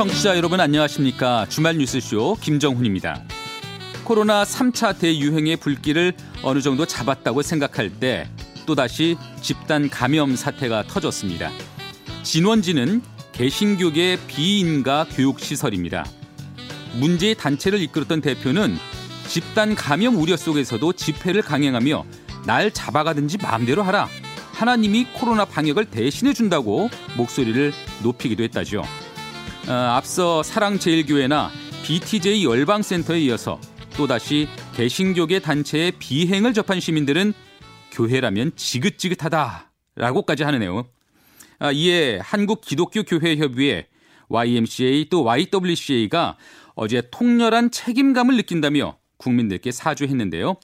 청취자 여러분 안녕하십니까. 주말 뉴스쇼 김정훈입니다. 코로나 3차 대유행의 불길을 어느 정도 잡았다고 생각할 때 또다시 집단 감염 사태가 터졌습니다. 진원지는 개신교계 비인가 교육시설입니다. 문제의 단체를 이끌었던 대표는 집단 감염 우려 속에서도 집회를 강행하며 날 잡아가든지 마음대로 하라. 하나님이 코로나 방역을 대신해 준다고 목소리를 높이기도 했다죠. 어, 앞서 사랑제일교회나 BTJ 열방센터에 이어서 또다시 개신교계 단체의 비행을 접한 시민들은 교회라면 지긋지긋하다라고까지 하네요. 아, 이에 한국 기독교 교회 협의회 YMCA 또 YWCA가 어제 통렬한 책임감을 느낀다며 국민들께 사죄했는데요.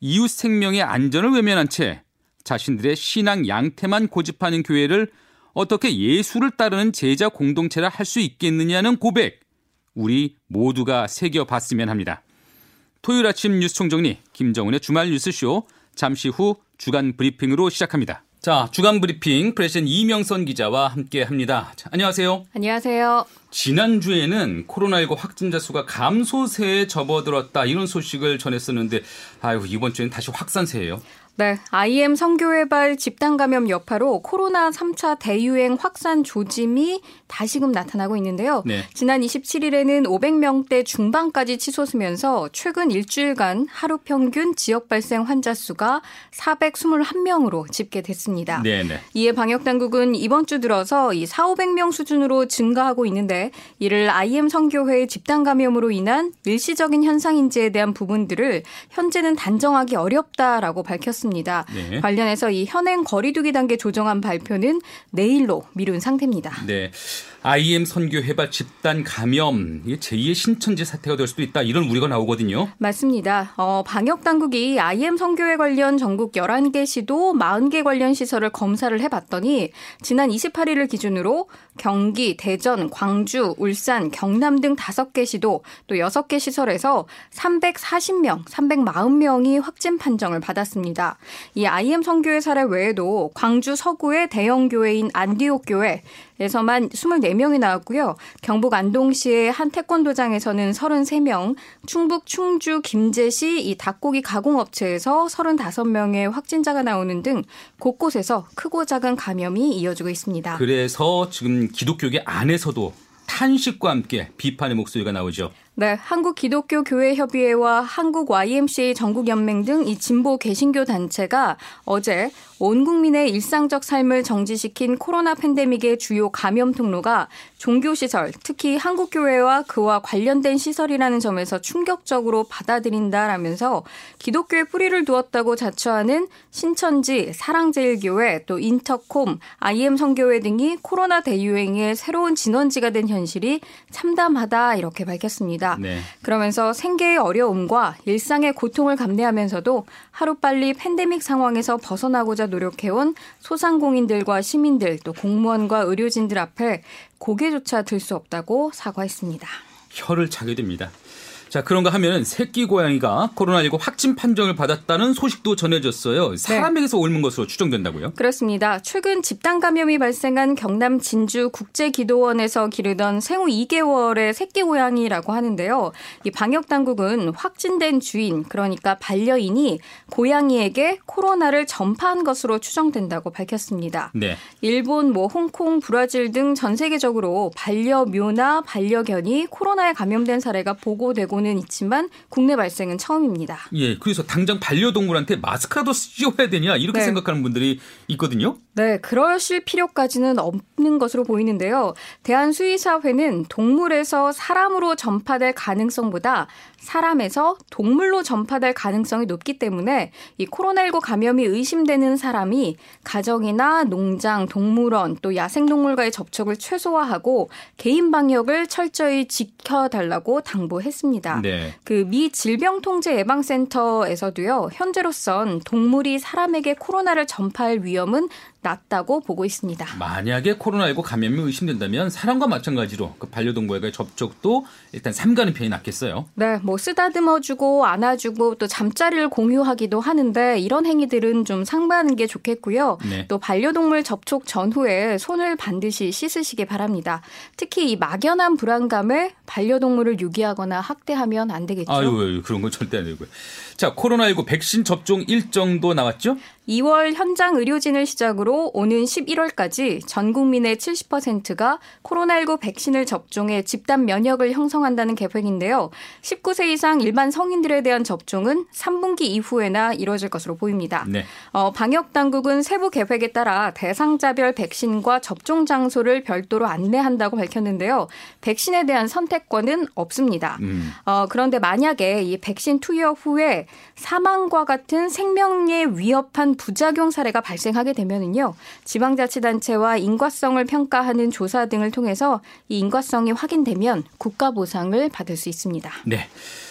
이웃 생명의 안전을 외면한 채 자신들의 신앙 양태만 고집하는 교회를 어떻게 예수를 따르는 제자 공동체라 할 수 있겠느냐는 고백 우리 모두가 새겨봤으면 합니다. 토요일 아침 뉴스 총정리 김정은의 주말 뉴스쇼 잠시 후 주간 브리핑으로 시작합니다. 자, 주간 브리핑 프레젠 이명선 기자와 함께 합니다. 자, 안녕하세요. 안녕하세요. 지난주에는 코로나19 확진자 수가 감소세에 접어들었다 이런 소식을 전했었는데 아유, 이번 주에는 다시 확산세예요. 네, IM 성교회발 집단 감염 여파로 코로나 3차 대유행 확산 조짐이 다시금 나타나고 있는데요. 네. 지난 27일에는 500명대 중반까지 치솟으면서 최근 일주일간 하루 평균 지역 발생 환자 수가 421명으로 집계됐습니다. 네, 네. 이에 방역 당국은 이번 주 들어서 이 4, 500명 수준으로 증가하고 있는데 이를 IM 성교회의 집단 감염으로 인한 일시적인 현상인지에 대한 부분들을 현재는 단정하기 어렵다라고 밝혔습니다. 네. 관련해서 이 현행 거리두기 단계 조정안 발표는 내일로 미룬 상태입니다. 네. IM 선교 해발 집단 감염 제2의 신천지 사태가 될 수도 있다 이런 우려가 나오거든요. 맞습니다. 어, 방역 당국이 IM 선교회 관련 전국 11개 시도 40개 관련 시설을 검사를 해봤더니 지난 28일을 기준으로 경기, 대전, 광주, 울산, 경남 등 5개 시도 또 6개 시설에서 340명, 340명이 확진 판정을 받았습니다. 이 IM 선교회 사례 외에도 광주 서구의 대형 교회인 안디옥 교회 에서만 24 명이 나왔고요. 경북 안동시의 한 태권도장에서는 33명, 충북 충주 김제시 이 닭고기 가공업체에서 35명의 확진자가 나오는 등 곳곳에서 크고 작은 감염이 이어지고 있습니다. 그래서 지금 기독교계 안에서도 탄식과 함께 비판의 목소리가 나오죠. 네, 한국 기독교 교회 협의회와 한국 YMCA 전국 연맹 등 이 진보 개신교 단체가 어제 온 국민의 일상적 삶을 정지시킨 코로나 팬데믹의 주요 감염 통로가 종교 시설, 특히 한국 교회와 그와 관련된 시설이라는 점에서 충격적으로 받아들인다라면서 기독교에 뿌리를 두었다고 자처하는 신천지, 사랑제일교회, 또 인터콤, IM 성교회 등이 코로나 대유행의 새로운 진원지가 된 현실이 참담하다 이렇게 밝혔습니다. 있습니다. 네. 그러면서 생계의 어려움과 일상의 고통을 감내하면서도 하루빨리 팬데믹 상황에서 벗어나고자 노력해온 소상공인들과 시민들 또 공무원과 의료진들 앞에 고개조차 들 수 없다고 사과했습니다. 혀를 차게 됩니다. 자, 그런가 하면은 새끼 고양이가 코로나19 확진 판정을 받았다는 소식도 전해졌어요. 네. 사람에게서 네. 옮은 것으로 추정된다고요? 그렇습니다. 최근 집단 감염이 발생한 경남 진주 국제기도원에서 기르던 생후 2개월의 새끼 고양이라고 하는데요. 이 방역 당국은 확진된 주인, 그러니까 반려인이 고양이에게 코로나를 전파한 것으로 추정된다고 밝혔습니다. 네. 일본, 뭐 홍콩, 브라질 등 전 세계적으로 반려묘나 반려견이 코로나에 감염된 사례가 보고되고 경우는 있지만 국내 발생은 처음입니다. 예, 그래서 당장 반려동물한테 마스크라도 씌워야 되냐 이렇게 네. 생각하는 분들이 있거든요. 네, 그러실 필요까지는 없는 것으로 보이는데요. 대한수의사회는 동물에서 사람으로 전파될 가능성보다 사람에서 동물로 전파될 가능성이 높기 때문에 이 코로나19 감염이 의심되는 사람이 가정이나 농장, 동물원 또 야생동물과의 접촉을 최소화하고 개인 방역을 철저히 지켜달라고 당부했습니다. 네. 그미 질병통제예방센터에서도요, 현재로선 동물이 사람에게 코로나를 전파할 위험은 낮다고 보고 있습니다. 만약에 코로나19 감염이 의심된다면 사람과 마찬가지로 그 반려동물과의 접촉도 일단 삼가는 편이 낫겠어요. 네, 뭐 쓰다듬어주고 안아주고 또 잠자리를 공유하기도 하는데 이런 행위들은 좀 상반하는 게 좋겠고요. 네. 또 반려동물 접촉 전후에 손을 반드시 씻으시기 바랍니다. 특히 이 막연한 불안감에 반려동물을 유기하거나 학대하면 안 되겠죠. 아유, 그런 건 절대 안 되고요. 자, 코로나19 백신 접종 일정도 나왔죠? 2월 현장 의료진을 시작으로 오는 11월까지 전 국민의 70%가 코로나19 백신을 접종해 집단 면역을 형성한다는 계획인데요. 19세 이상 일반 성인들에 대한 접종은 3분기 이후에나 이뤄질 것으로 보입니다. 네. 어, 방역 당국은 세부 계획에 따라 대상자별 백신과 접종 장소를 별도로 안내한다고 밝혔는데요. 백신에 대한 선택 권은 없습니다. 음. 어, 그런데 만약에 이 백신 투여 후에 사망과 같은 생명에 위협한 부작용 사례가 발생하게 되면은요. 지방자치단체와 인과성을 평가하는 조사 등을 통해서 이 인과성이 확인되면 국가 보상을 받을 수 있습니다. 네.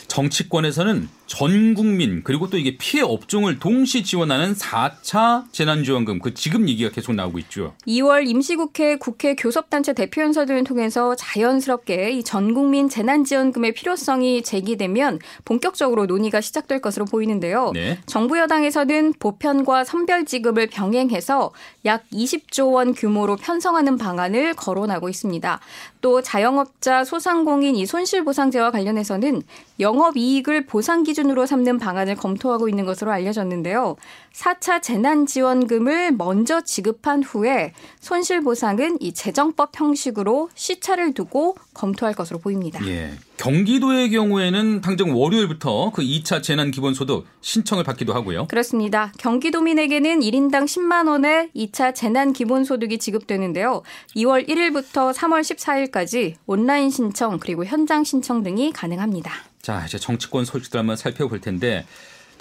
정치권에서는 전 국민 그리고 또 이게 피해 업종을 동시 지원하는 4차 재난지원금 그 지급 얘기가 계속 나오고 있죠. 2월 임시국회 국회 교섭단체 대표연설 등을 통해서 자연스럽게 이 전 국민 재난지원금의 필요성이 제기되면 본격적으로 논의가 시작될 것으로 보이는데요. 네. 정부 여당에서는 보편과 선별 지급을 병행해서 약 20조 원 규모로 편성하는 방안을 거론하고 있습니다. 또 자영업자 소상공인 이 손실보상제와 관련해서는 영업이익을 보상 기준 으로 삼는 방안을 검토하고 있는 것으로 알려졌는데요. 4차 재난지원금을 먼저 지급한 후에 손실보상은 이 재정법 형식으로 시차를 두고 검토할 것으로 보입니다. 예. 경기도의 경우에는 당장 월요일부터 그 2차 재난기본소득 신청을 받기도 하고요. 그렇습니다. 경기도민에게는 1인당 10만 원의 2차 재난기본소득이 지급되는데요. 2월 1일부터 3월 14일까지 온라인 신청 그리고 현장 신청 등이 가능합니다. 자, 이제 정치권 소식들 한번 살펴볼 텐데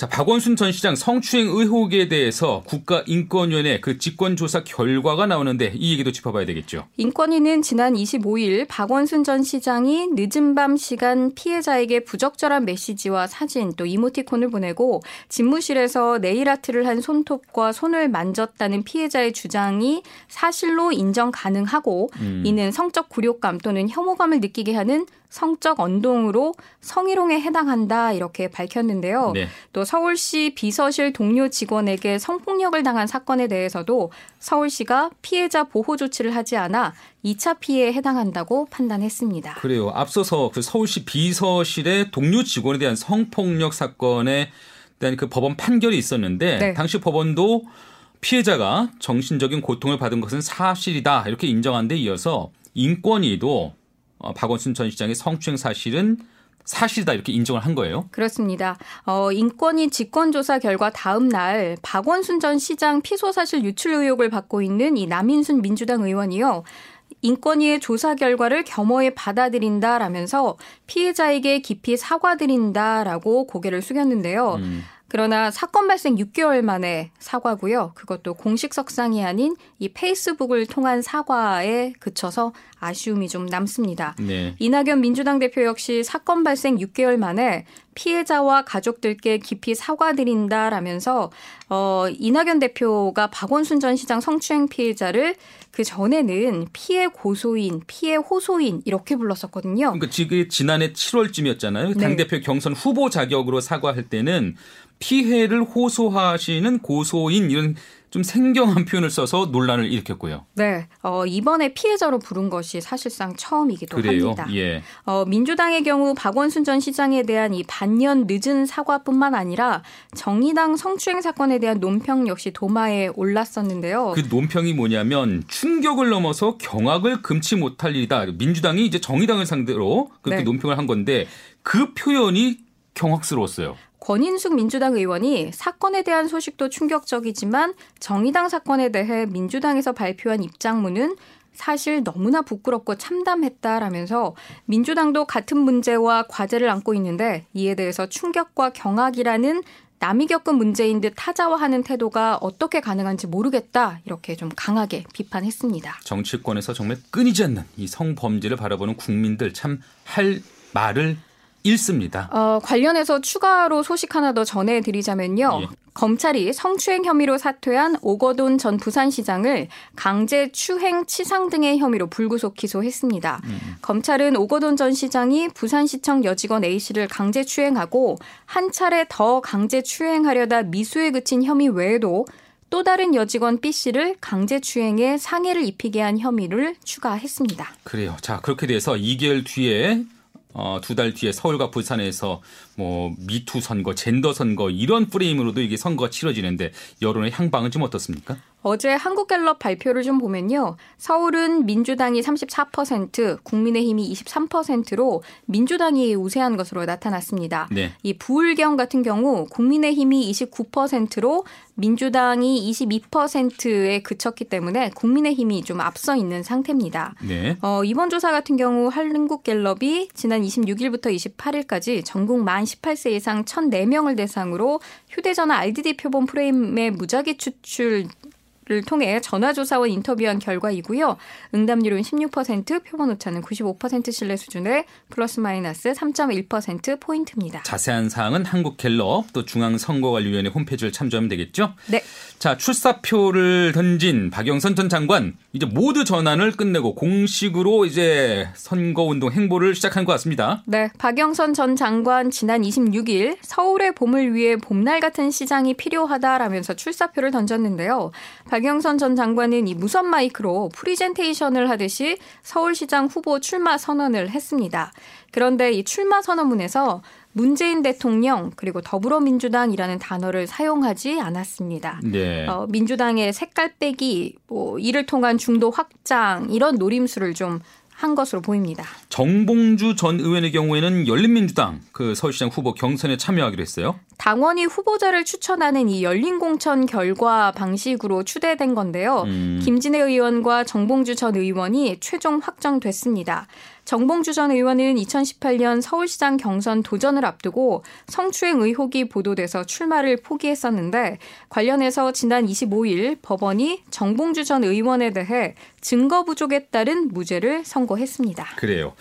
자, 박원순 전 시장 성추행 의혹에 대해서 국가인권위원회 그 직권조사 결과가 나오는데 이 얘기도 짚어봐야 되겠죠. 인권위는 지난 25일 박원순 전 시장이 늦은 밤 시간 피해자에게 부적절한 메시지와 사진 또 이모티콘을 보내고 집무실에서 네일아트를 한 손톱과 손을 만졌다는 피해자의 주장이 사실로 인정 가능하고 음. 이는 성적 굴욕감 또는 혐오감을 느끼게 하는 성적 언동으로 성희롱에 해당한다 이렇게 밝혔는데요. 네. 또 서울시 비서실 동료 직원에게 성폭력을 당한 사건에 대해서도 서울시가 피해자 보호 조치를 하지 않아 2차 피해에 해당한다고 판단했습니다. 그래요. 앞서서 그 서울시 비서실의 동료 직원에 대한 성폭력 사건에 대한 그 법원 판결이 있었는데 네. 당시 법원도 피해자가 정신적인 고통을 받은 것은 사실이다 이렇게 인정한 데 이어서 인권위도 어, 박원순 전 시장의 성추행 사실은 사실이다 이렇게 인정을 한 거예요. 그렇습니다. 어, 인권위 직권조사 결과 다음 날 박원순 전 시장 피소 사실 유출 의혹을 받고 있는 이 남인순 민주당 의원이요. 인권위의 조사 결과를 겸허히 받아들인다라면서 피해자에게 깊이 사과드린다라고 고개를 숙였는데요. 음. 그러나 사건 발생 6개월 만에 사과고요. 그것도 공식 석상이 아닌 이 페이스북을 통한 사과에 그쳐서 아쉬움이 좀 남습니다. 네. 이낙연 민주당 대표 역시 사건 발생 6개월 만에 피해자와 가족들께 깊이 사과드린다라면서 어 이낙연 대표가 박원순 전 시장 성추행 피해자를 그 전에는 피해 고소인, 피해 호소인 이렇게 불렀었거든요. 그러니까 지금 지난해 7월쯤이었잖아요. 당 대표 네. 경선 후보 자격으로 사과할 때는 피해를 호소하시는 고소인 이런 좀 생경한 표현을 써서 논란을 일으켰고요. 네, 어, 이번에 피해자로 부른 것이 사실상 처음이기도 그래요? 합니다. 예. 어, 민주당의 경우 박원순 전 시장에 대한 이 반년 늦은 사과뿐만 아니라 정의당 성추행 사건에 대한 논평 역시 도마에 올랐었는데요. 그 논평이 뭐냐면 충격을 넘어서 경악을 금치 못할 일이다. 민주당이 이제 정의당을 상대로 그렇게 네. 논평을 한 건데 그 표현이 경악스러웠어요. 권인숙 민주당 의원이 사건에 대한 소식도 충격적이지만 정의당 사건에 대해 민주당에서 발표한 입장문은 사실 너무나 부끄럽고 참담했다라면서 민주당도 같은 문제와 과제를 안고 있는데 이에 대해서 충격과 경악이라는 남이 겪은 문제인 듯 타자화하는 태도가 어떻게 가능한지 모르겠다 이렇게 좀 강하게 비판했습니다. 정치권에서 정말 끊이지 않는 이 성범죄를 바라보는 국민들 참 할 말을 읽습니다. 어, 관련해서 추가로 소식 하나 더 전해드리자면요. 예. 검찰이 성추행 혐의로 사퇴한 오거돈 전 부산시장을 강제 추행 치상 등의 혐의로 불구속 기소했습니다. 음. 검찰은 오거돈 전 시장이 부산시청 여직원 A씨를 강제 추행하고 한 차례 더 강제 추행하려다 미수에 그친 혐의 외에도 또 다른 여직원 B 씨를 강제추행에 상해를 입히게 한 혐의를 추가했습니다. 그래요. 자, 그렇게 돼서 2개월 뒤에 어, 두 달 뒤에 서울과 부산에서 뭐 미투 선거, 젠더 선거 이런 프레임으로도 이게 선거가 치러지는데 여론의 향방은 좀 어떻습니까? 어제 한국갤럽 발표를 좀 보면요. 서울은 민주당이 34%, 국민의힘이 23%로 민주당이 우세한 것으로 나타났습니다. 네. 이 부울경 같은 경우 국민의힘이 29%로 민주당이 22%에 그쳤기 때문에 국민의힘이 좀 앞서 있는 상태입니다. 네. 어, 이번 조사 같은 경우 한국갤럽이 지난 26일부터 28일까지 전국 만 18세 이상 1,004명을 대상으로 휴대전화 RDD 표본 프레임의 무작위 추출 를 통해 전화조사원 인터뷰한 결과이고요. 응답률은 16%, 표본 오차는 95% 신뢰 수준의 플러스 마이너스 3.1% 포인트입니다. 자세한 사항은 한국갤럽 또 중앙선거관리위원회 홈페이지를 참조하면 되겠죠? 네. 자, 출사표를 던진 박영선 전 장관 이제 모두 전환을 끝내고 공식으로 이제 선거운동 행보를 시작한 것 같습니다. 네. 박영선 전 장관 지난 26일 서울의 봄을 위해 봄날 같은 시장이 필요하다라면서 출사표를 던졌는데요. 박 영선 전 장관은 이 무선 마이크로 프리젠테이션을 하듯이 서울시장 후보 출마 선언을 했습니다. 그런데 이 출마 선언문에서 문재인 대통령 그리고 더불어민주당이라는 단어를 사용하지 않았습니다. 네. 어, 민주당의 색깔 빼기, 뭐 이를 통한 중도 확장 이런 노림수를 좀 한 것으로 보입니다. 정봉주 전 의원의 경우에는 열린민주당 그 서울시장 후보 경선에 참여하기로 했어요. 당원이 후보자를 추천하는 이 열린 공천 결과 방식으로 추대된 건데요. 음. 김진애 의원과 정봉주 전 의원이 최종 확정됐습니다. 정봉주 전 의원은 2018년 서울시장 경선 도전을 앞두고 성추행 의혹이 보도돼서 출마를 포기했었는데 관련해서 지난 25일 법원이 정봉주 전 의원에 대해 증거 부족에 따른 무죄를 선고했습니다. 그래요.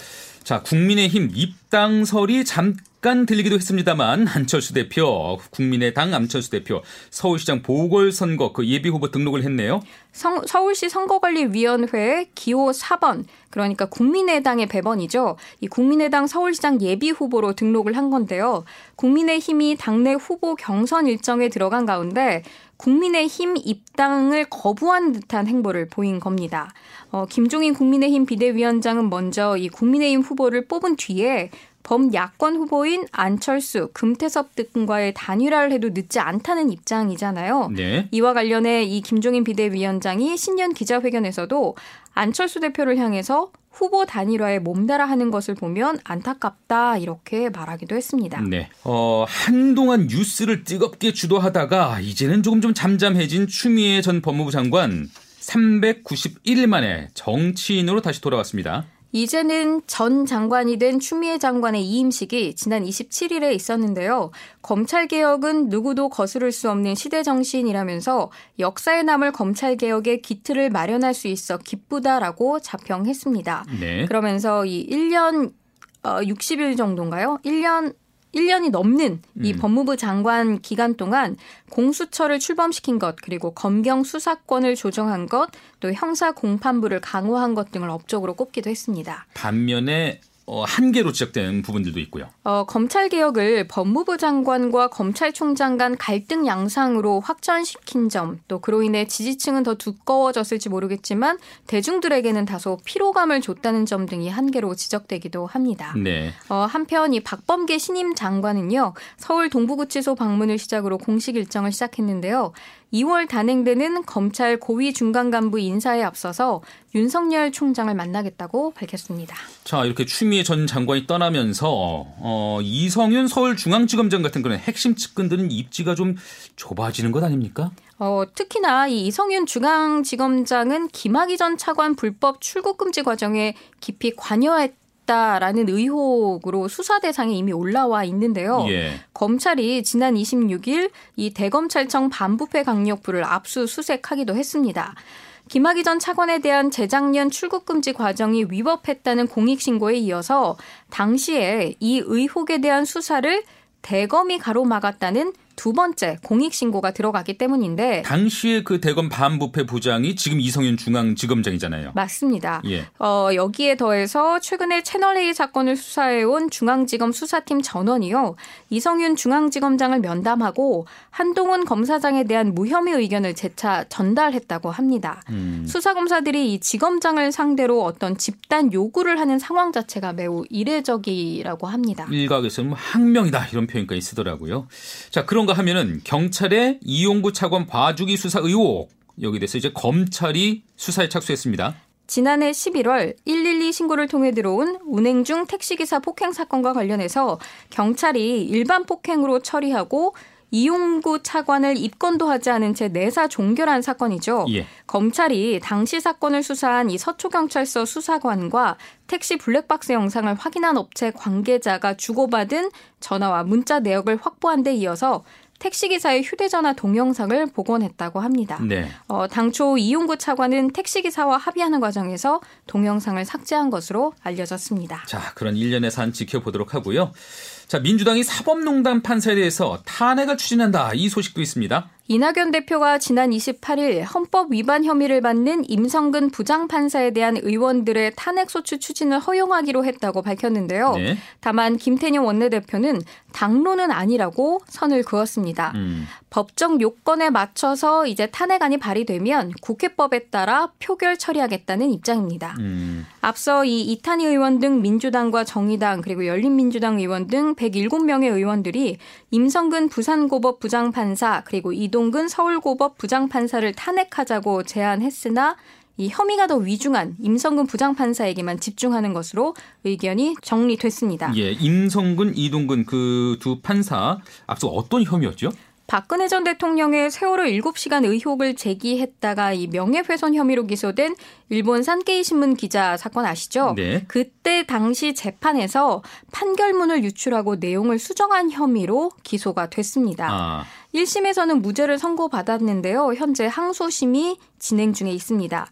자, 국민의힘 입당설이 잠깐 들리기도 했습니다만 한철수 대표, 국민의당 안철수 대표 서울시장 보궐선거 그 예비 후보 등록을 했네요. 성, 서울시 선거관리위원회 기호 4번 그러니까 국민의당의 배번이죠. 이 국민의당 서울시장 예비 후보로 등록을 한 건데요. 국민의힘이 당내 후보 경선 일정에 들어간 가운데 국민의힘 입당을 거부한 듯한 행보를 보인 겁니다. 어, 김종인 국민의힘 비대위원장은 먼저 이 국민의힘 후보를 뽑은 뒤에 범야권 후보인 안철수, 금태섭 등과의 단일화를 해도 늦지 않다는 입장이잖아요. 네. 이와 관련해 이 김종인 비대위원장이 신년 기자회견에서도 안철수 대표를 향해서 후보 단일화에 몸달아 하는 것을 보면 안타깝다 이렇게 말하기도 했습니다. 네. 어, 한동안 뉴스를 뜨겁게 주도하다가 이제는 조금 좀 잠잠해진 추미애 전 법무부 장관 391일 만에 정치인으로 다시 돌아왔습니다. 이제는 전 장관이 된 추미애 장관의 이임식이 지난 27일에 있었는데요. 검찰개혁은 누구도 거스를 수 없는 시대 정신이라면서 역사에 남을 검찰개혁의 기틀을 마련할 수 있어 기쁘다라고 자평했습니다. 네. 그러면서 이 1년 60일 어, 정도인가요? 1년 1년이 넘는 이 음. 법무부 장관 기간 동안 공수처를 출범시킨 것, 그리고 검경 수사권을 조정한 것, 또 형사 공판부를 강화한 것 등을 업적으로 꼽기도 했습니다. 반면에 어, 한계로 지적되는 부분들도 있고요. 어, 검찰 개혁을 법무부 장관과 검찰총장 간 갈등 양상으로 확전시킨 점, 또 그로 인해 지지층은 더 두꺼워졌을지 모르겠지만 대중들에게는 다소 피로감을 줬다는 점 등이 한계로 지적되기도 합니다. 네. 어, 한편 이 박범계 신임 장관은요 서울 동부구치소 방문을 시작으로 공식 일정을 시작했는데요. 2월 단행되는 검찰 고위 중간 간부 인사에 앞서서 윤석열 총장을 만나겠다고 밝혔습니다. 자, 이렇게 추미애 전 장관이 떠나면서 어, 이성윤 서울중앙지검장 같은 그런 핵심 측근들은 입지가 좀 좁아지는 것 아닙니까? 어, 특히나 이 이성윤 중앙지검장은 김학의 전 차관 불법 출국 금지 과정에 깊이 관여했 있다라는 의혹으로 수사 대상에 이미 올라와 있는데요. 예. 검찰이 지난 26일 이 대검찰청 반부패 강력부를 압수수색하기도 했습니다. 김학의 전 차관에 대한 재작년 출국 금지 과정이 위법했다는 공익 신고에 이어서 당시에 이 의혹에 대한 수사를 대검이 가로막았다는 두 번째 공익 신고가 들어가기 때문인데 당시에 그 대검 반부패 부장이 지금 이성윤 중앙지검장이잖아요. 맞습니다. 예. 어, 여기에 더해서 최근에 채널 A 사건을 수사해온 중앙지검 수사팀 전원이요 이성윤 중앙지검장을 면담하고 한동훈 검사장에 대한 무혐의 의견을 재차 전달했다고 합니다. 음. 수사 검사들이 이 지검장을 상대로 어떤 집단 요구를 하는 상황 자체가 매우 이례적이라고 합니다. 일각에서는 뭐 항명이다 이런 표현까지 쓰더라고요. 자 그런 그런가 하면은 경찰의 이용구 차관 봐주기 수사 의혹 여기 대해서 이제 검찰이 수사에 착수했습니다. 지난해 11월 112 신고를 통해 들어온 운행 중 택시기사 폭행 사건과 관련해서 경찰이 일반 폭행으로 처리하고 이용구 차관을 입건도 하지 않은 채 내사 종결한 사건이죠. 예. 검찰이 당시 사건을 수사한 이 서초경찰서 수사관과 택시 블랙박스 영상을 확인한 업체 관계자가 주고받은 전화와 문자 내역을 확보한 데 이어서 택시기사의 휴대전화 동영상을 복원했다고 합니다. 네. 어, 당초 이용구 차관은 택시기사와 합의하는 과정에서 동영상을 삭제한 것으로 알려졌습니다. 자, 그런 일련의 산 지켜보도록 하고요. 자, 민주당이 사법농단 판사에 대해서 탄핵을 추진한다. 이 소식도 있습니다. 이낙연 대표가 지난 28일 헌법 위반 혐의를 받는 임성근 부장판사에 대한 의원들의 탄핵소추 추진을 허용하기로 했다고 밝혔는데요. 네. 다만 김태년 원내대표는 당론은 아니라고 선을 그었습니다. 음. 법적 요건에 맞춰서 이제 탄핵안이 발의되면 국회법에 따라 표결 처리하겠다는 입장입니다. 음. 앞서 이 이탄희 의원 등 민주당과 정의당 그리고 열린민주당 의원 등 107명의 의원들이 임성근 부산고법 부장판사 그리고 이동 이동근 서울고법 부장판사를 탄핵하자고 제안했으나 이 혐의가 더 위중한 임성근 부장판사에게만 집중하는 것으로 의견이 정리됐습니다. 예, 임성근, 이동근 그 두 판사 앞서 어떤 혐의였죠? 박근혜 전 대통령의 세월호 7시간 의혹을 제기했다가 이 명예훼손 혐의로 기소된 일본 산케이 신문 기자 사건 아시죠? 네. 그때 당시 재판에서 판결문을 유출하고 내용을 수정한 혐의로 기소가 됐습니다. 아. 1심에서는 무죄를 선고받았는데요. 현재 항소심이 진행 중에 있습니다.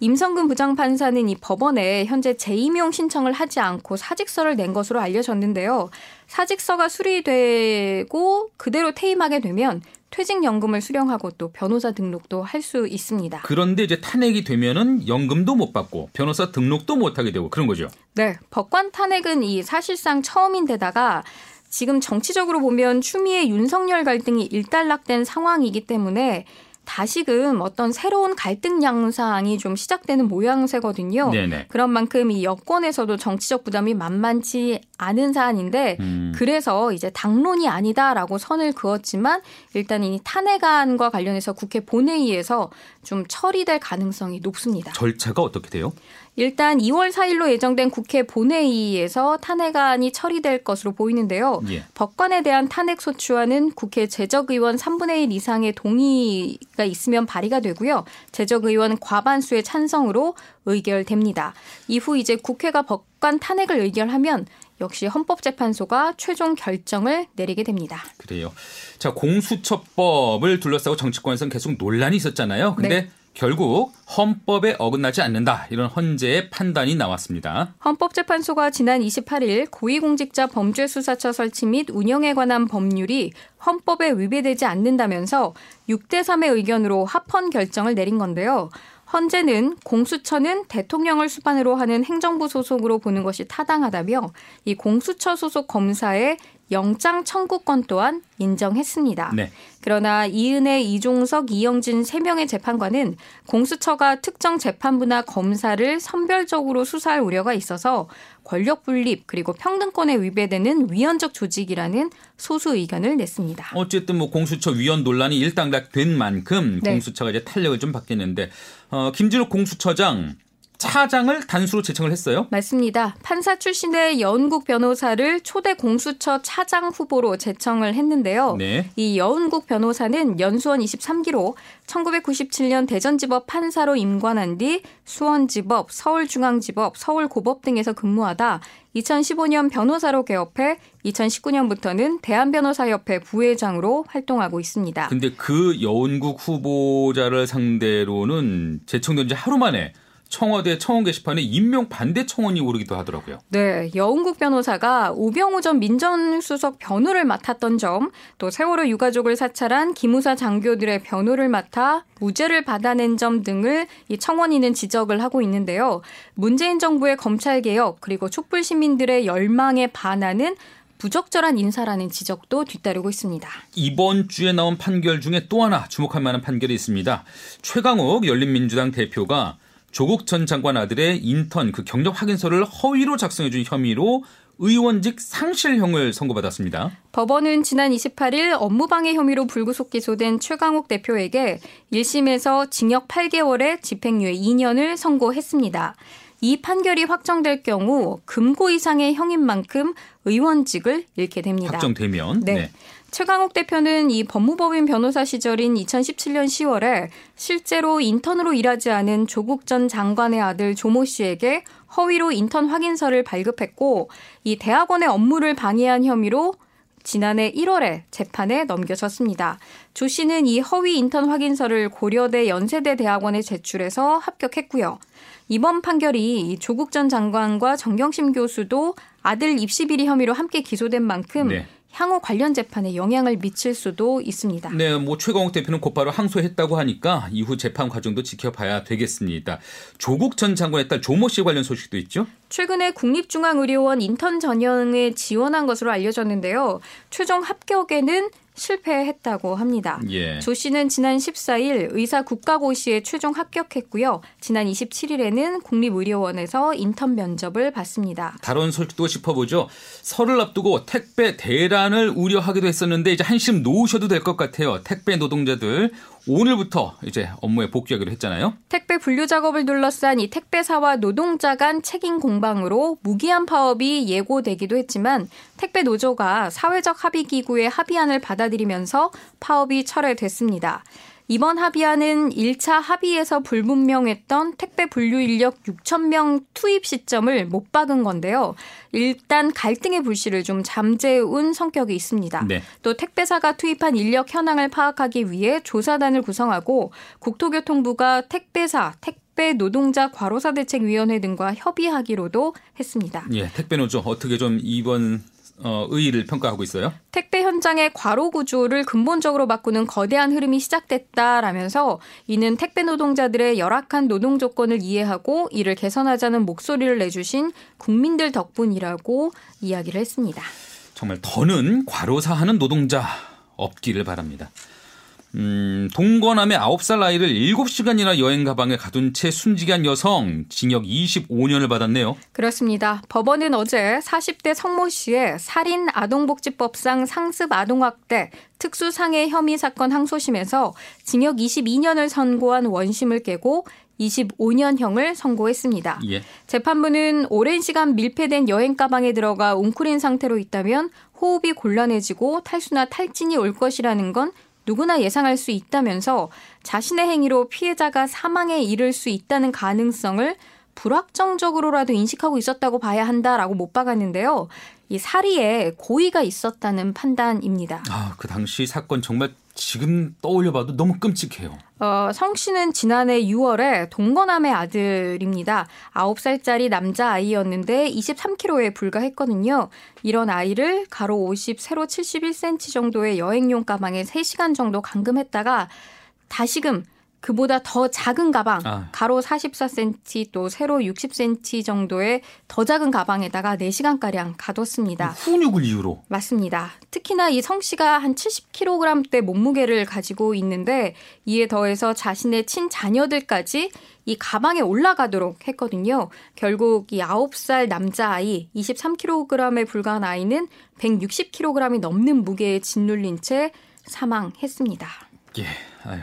임성근 부장판사는 이 법원에 현재 재임용 신청을 하지 않고 사직서를 낸 것으로 알려졌는데요. 사직서가 수리되고 그대로 퇴임하게 되면 퇴직연금을 수령하고 또 변호사 등록도 할 수 있습니다. 그런데 이제 탄핵이 되면은 연금도 못 받고 변호사 등록도 못 하게 되고 그런 거죠. 네. 법관 탄핵은 이 사실상 처음인데다가 지금 정치적으로 보면 추미애 윤석열 갈등이 일단락된 상황이기 때문에 다시금 어떤 새로운 갈등 양상이 좀 시작되는 모양새거든요. 네네. 그런 만큼 이 여권에서도 정치적 부담이 만만치 않은 사안인데 음. 그래서 이제 당론이 아니다라고 선을 그었지만 일단 이 탄핵안과 관련해서 국회 본회의에서 좀 처리될 가능성이 높습니다. 절차가 어떻게 돼요? 일단 2월 4일로 예정된 국회 본회의에서 탄핵안이 처리될 것으로 보이는데요. 예. 법관에 대한 탄핵 소추안은 국회 재적 의원 3분의 1 이상의 동의가 있으면 발의가 되고요. 재적 의원 과반수의 찬성으로 의결됩니다. 이후 이제 국회가 법관 탄핵을 의결하면 역시 헌법재판소가 최종 결정을 내리게 됩니다. 그래요. 자, 공수처법을 둘러싸고 정치권에서는 계속 논란이 있었잖아요. 근데 네. 결국 헌법에 어긋나지 않는다 이런 헌재의 판단이 나왔습니다. 헌법재판소가 지난 28일 고위공직자 범죄수사처 설치 및 운영에 관한 법률이 헌법에 위배되지 않는다면서 6대 3의 의견으로 합헌 결정을 내린 건데요. 헌재는 공수처는 대통령을 수반으로 하는 행정부 소속으로 보는 것이 타당하다며 이 공수처 소속 검사의 영장 청구권 또한 인정했습니다. 네. 그러나 이은애, 이종석, 이영진 3명의 재판관은 공수처가 특정 재판부나 검사를 선별적으로 수사할 우려가 있어서 권력 분립 그리고 평등권에 위배되는 위헌적 조직이라는 소수 의견을 냈습니다. 어쨌든 뭐 공수처 위헌 논란이 일단락된 만큼 네. 공수처가 이제 탄력을 좀 받겠는데 어, 김진욱 공수처장 차장을 단수로 제청을 했어요? 맞습니다. 판사 출신의 여운국 변호사를 초대 공수처 차장 후보로 제청을 했는데요. 네. 이 여운국 변호사는 연수원 23기로 1997년 대전지법 판사로 임관한 뒤 수원지법, 서울중앙지법, 서울고법 등에서 근무하다 2015년 변호사로 개업해 2019년부터는 대한변호사협회 부회장으로 활동하고 있습니다. 근데 그 여운국 후보자를 상대로는 제청된 지 하루 만에 청와대 청원 게시판에 임명 반대 청원이 오르기도 하더라고요. 네, 여운국 변호사가 우병우 전 민정수석 변호를 맡았던 점, 또 세월호 유가족을 사찰한 기무사 장교들의 변호를 맡아 무죄를 받아낸 점 등을 이 청원인은 지적을 하고 있는데요. 문재인 정부의 검찰 개혁 그리고 촛불 시민들의 열망에 반하는 부적절한 인사라는 지적도 뒤따르고 있습니다. 이번 주에 나온 판결 중에 또 하나 주목할 만한 판결이 있습니다. 최강욱 열린민주당 대표가 조국 전 장관 아들의 인턴 그 경력 확인서를 허위로 작성해준 혐의로 의원직 상실형을 선고받았습니다. 법원은 지난 28일 업무방해 혐의로 불구속 기소된 최강욱 대표에게 1심에서 징역 8개월에 집행유예 2년을 선고했습니다. 이 판결이 확정될 경우 금고 이상의 형인 만큼 의원직을 잃게 됩니다. 확정되면 네. 네. 최강욱 대표는 이 법무법인 변호사 시절인 2017년 10월에 실제로 인턴으로 일하지 않은 조국 전 장관의 아들 조모 씨에게 허위로 인턴 확인서를 발급했고 이 대학원의 업무를 방해한 혐의로 지난해 1월에 재판에 넘겨졌습니다. 조 씨는 이 허위 인턴 확인서를 고려대 연세대 대학원에 제출해서 합격했고요. 이번 판결이 조국 전 장관과 정경심 교수도 아들 입시 비리 혐의로 함께 기소된 만큼 네. 향후 관련 재판에 영향을 미칠 수도 있습니다. 네, 뭐 최강욱 대표는 곧바로 항소했다고 하니까 이후 재판 과정도 지켜봐야 되겠습니다. 조국 전 장관의 딸 조모 씨 관련 소식도 있죠? 최근에 국립중앙의료원 인턴 전형에 지원한 것으로 알려졌는데요. 최종 합격에는 실패했다고 합니다. 예. 조 씨는 지난 14일 의사 국가고시에 최종 합격했고요. 지난 27일에는 국립의료원에서 인턴 면접을 받습니다. 다른 소식도 짚어보죠. 설을 앞두고 택배 대란을 우려하기도 했었는데 이제 한심 놓으셔도 될 것 같아요. 택배 노동자들 오늘부터 이제 업무에 복귀하기로 했잖아요. 택배 분류 작업을 둘러싼 이 택배사와 노동자 간 책임 공방으로 무기한 파업이 예고되기도 했지만 택배 노조가 사회적 합의 기구의 합의안을 받아들이면서 파업이 철회됐습니다. 이번 합의안은 1차 합의에서 불분명했던 택배 분류 인력 6,000명 투입 시점을 못 박은 건데요. 일단 갈등의 불씨를 좀 잠재운 성격이 있습니다. 네. 또 택배사가 투입한 인력 현황을 파악하기 위해 조사단을 구성하고 국토교통부가 택배사, 택배 노동자 과로사 대책 위원회 등과 협의하기로도 했습니다. 예, 택배 노조 어떻게 좀 이번 어, 의의를 평가하고 있어요. 택배 현장의 과로 구조를 근본적으로 바꾸는 거대한 흐름이 시작됐다라면서 이는 택배 노동자들의 열악한 노동 조건을 이해하고 이를 개선하자는 목소리를 내주신 국민들 덕분이라고 이야기를 했습니다. 정말 더는 과로사하는 노동자 없기를 바랍니다. 음, 동거남의 9살 아이를 7시간이나 여행 가방에 가둔 채 숨지게 한 여성 징역 25년을 받았네요. 그렇습니다. 법원은 어제 40대 성모 씨의 살인 아동복지법상 상습 아동학대 특수상해 혐의 사건 항소심에서 징역 22년을 선고한 원심을 깨고 25년형을 선고했습니다. 예. 재판부는 오랜 시간 밀폐된 여행 가방에 들어가 웅크린 상태로 있다면 호흡이 곤란해지고 탈수나 탈진이 올 것이라는 건 누구나 예상할 수 있다면서 자신의 행위로 피해자가 사망에 이를 수 있다는 가능성을 불확정적으로라도 인식하고 있었다고 봐야 한다라고 못 박았는데요. 이 사리에 고의가 있었다는 판단입니다. 아, 그 당시 사건 정말 지금 떠올려봐도 너무 끔찍해요. 어, 성 씨는 지난해 6월에 동거남의 아들입니다. 9살짜리 남자 아이였는데 23kg에 불과했거든요. 이런 아이를 가로 50, 세로 71cm 정도의 여행용 가방에 3시간 정도 감금했다가 다시금 그보다 더 작은 가방, 아. 가로 44cm 또 세로 60cm 정도의 더 작은 가방에다가 4시간가량 가뒀습니다. 훈육을 이유로? 맞습니다. 특히나 이 성 씨가 한 70kg대 몸무게를 가지고 있는데 이에 더해서 자신의 친자녀들까지 이 가방에 올라가도록 했거든요. 결국 이 9살 남자아이 23kg에 불과한 아이는 160kg이 넘는 무게에 짓눌린 채 사망했습니다. 예, 아유.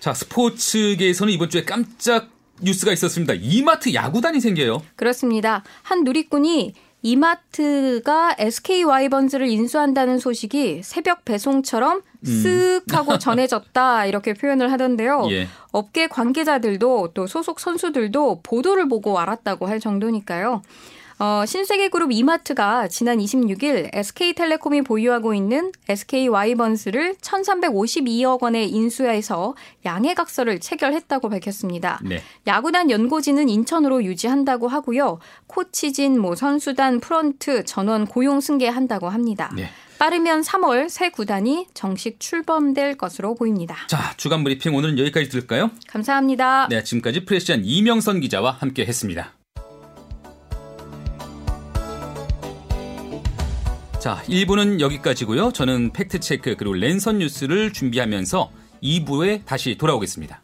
자, 스포츠계에서는 이번 주에 깜짝 뉴스가 있었습니다. 이마트 야구단이 생겨요. 그렇습니다. 한 누리꾼이 이마트가 SK 와이번즈를 인수한다는 소식이 새벽 배송처럼 쓱 하고 전해졌다 이렇게 표현을 하던데요. 예. 업계 관계자들도 또 소속 선수들도 보도를 보고 알았다고 할 정도니까요. 어, 신세계그룹 이마트가 지난 26일 SK텔레콤이 보유하고 있는 SK 와이번스를 1,352억 원에 인수해서 양해각서를 체결했다고 밝혔습니다. 네. 야구단 연고지는 인천으로 유지한다고 하고요. 코치진, 뭐 선수단, 프런트, 전원 고용 승계한다고 합니다. 네. 빠르면 3월 새 구단이 정식 출범될 것으로 보입니다. 자, 주간 브리핑 오늘은 여기까지 들을까요? 감사합니다. 네, 지금까지 프레시안 이명선 기자와 함께 했습니다. 자, 1부는 여기까지고요. 저는 팩트체크 그리고 랜선 뉴스를 준비하면서 2부에 다시 돌아오겠습니다.